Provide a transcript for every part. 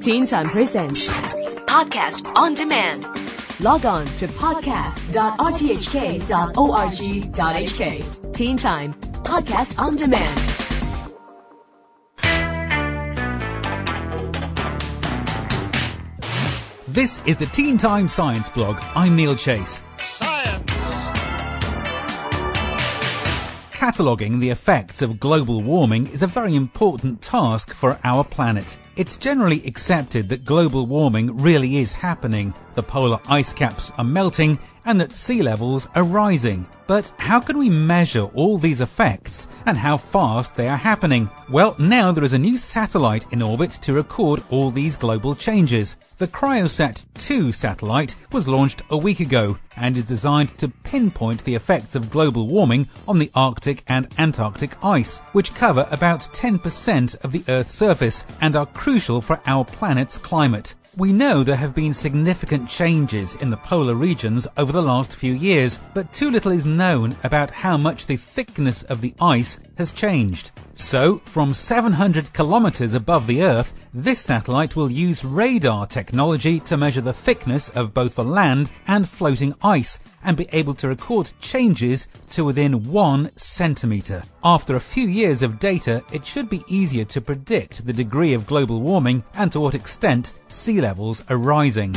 Teen Time Presents Podcast on demand. Log on to podcast.rthk.org.hk. Teen Time Podcast on Demand. This is the Teen Time Science blog. I'm Neil Chase. Cataloguing the effects of global warming is a very important task for our planet. It's generally accepted that global warming really is happening. The polar ice caps are melting and that sea levels are rising. But how can we measure all these effects and how fast they are happening? Well, now there is a new satellite in orbit to record all these global changes. The Cryosat 2 satellite was launched a week ago and is designed to pinpoint the effects of global warming on the Arctic and Antarctic ice, which cover about 10% of the Earth's surface and are crucial for our planet's climate. We know there have been significant changes in the polar regions over the last few years, but too little is known about how much the thickness of the ice has changed. So, from 700 kilometers above the Earth, this satellite will use radar technology to measure the thickness of both the land and floating ice and be able to record changes to within one centimeter. After a few years of data, it should be easier to predict the degree of global warming and to what extent sea levels are rising.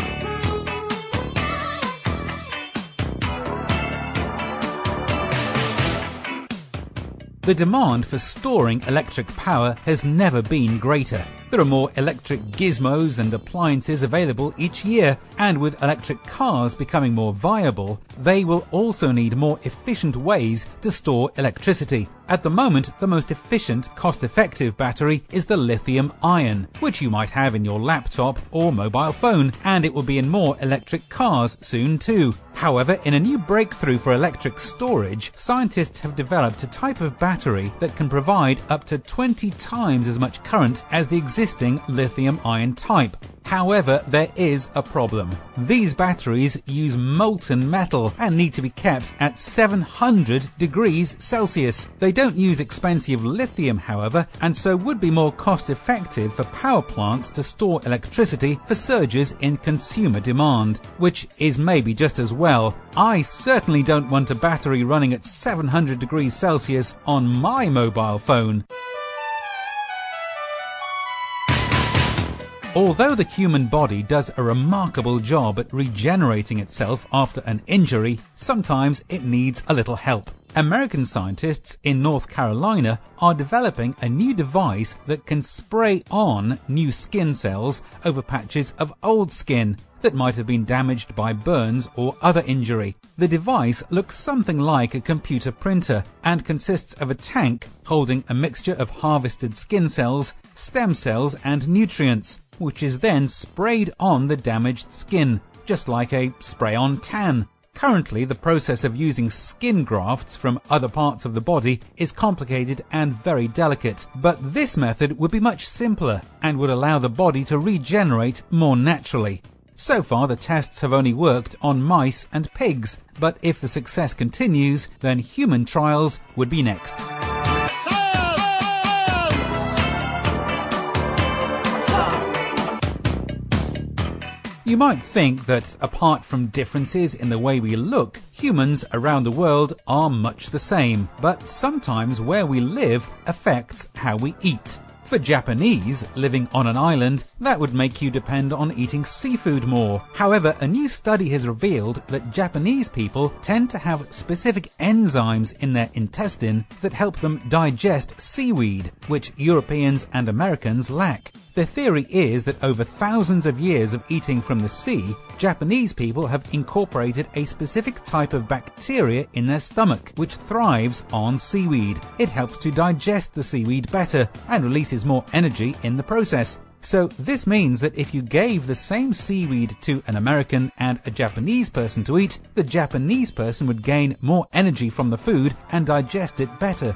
The demand for storing electric power has never been greater. There are more electric gizmos and appliances available each year, and with electric cars becoming more viable, they will also need more efficient ways to store electricity. At the moment, the most efficient, cost effective battery is the lithium ion, which you might have in your laptop or mobile phone, and it will be in more electric cars soon too. However, in a new breakthrough for electric storage, scientists have developed a type of battery that can provide up to 20 times as much current as the existing lithium ion type. However, there is a problem. These batteries use molten metal and need to be kept at 700 degrees Celsius. They don't use expensive lithium, however, and so would be more cost effective for power plants to store electricity for surges in consumer demand, which is maybe just as well. I certainly don't want a battery running at 700 degrees Celsius on my mobile phone. Although the human body does a remarkable job at regenerating itself after an injury, sometimes it needs a little help. American scientists in North Carolina are developing a new device that can spray on new skin cells over patches of old skin that might have been damaged by burns or other injury. The device looks something like a computer printer and consists of a tank holding a mixture of harvested skin cells, stem cells, and nutrients which is then sprayed on the damaged skin, just like a spray on tan. Currently, the process of using skin grafts from other parts of the body is complicated and very delicate, but this method would be much simpler and would allow the body to regenerate more naturally. So far, the tests have only worked on mice and pigs, but if the success continues, then human trials would be next. You might think that apart from differences in the way we look, humans around the world are much the same, but sometimes where we live affects how we eat. For Japanese, living on an island, that would make you depend on eating seafood more. However, a new study has revealed that Japanese people tend to have specific enzymes in their intestine that help them digest seaweed, which Europeans and Americans lack. The theory is that over thousands of years of eating from the sea, Japanese people have incorporated a specific type of bacteria in their stomach, which thrives on seaweed. It helps to digest the seaweed better and releases more energy in the process. So this means that if you gave the same seaweed to an American and a Japanese person to eat, the Japanese person would gain more energy from the food and digest it better.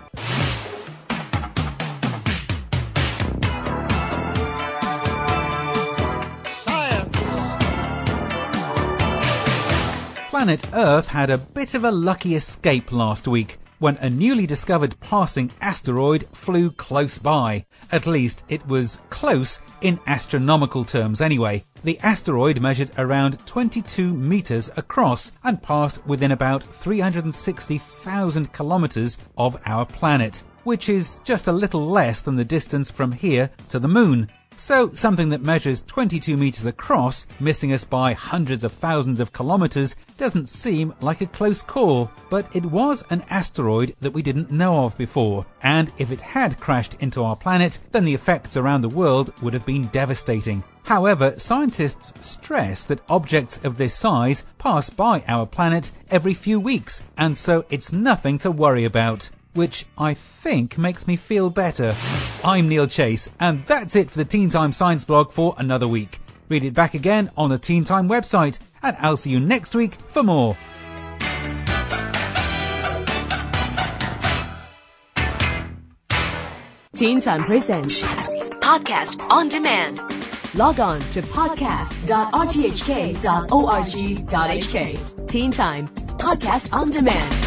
Planet Earth had a bit of a lucky escape last week. when a newly discovered passing asteroid flew close by. At least it was close in astronomical terms anyway. The asteroid measured around 22 meters across and passed within about 360,000 kilometers of our planet, which is just a little less than the distance from here to the moon. So something that measures 22 meters across, missing us by hundreds of thousands of kilometers, doesn't seem like a close call. But it was an asteroid that we didn't know of before, and if it had crashed into our planet, then the effects around the world would have been devastating. However, scientists stress that objects of this size pass by our planet every few weeks, and so it's nothing to worry about which I think makes me feel better. I'm Neil Chase, and that's it for the Teen Time Science blog for another week. Read it back again on the Teen Time website, and I'll see you next week for more. Teen Time Presents. Podcast on demand. Log on to podcast.rthk.org.hk. Teen Time Podcast on Demand.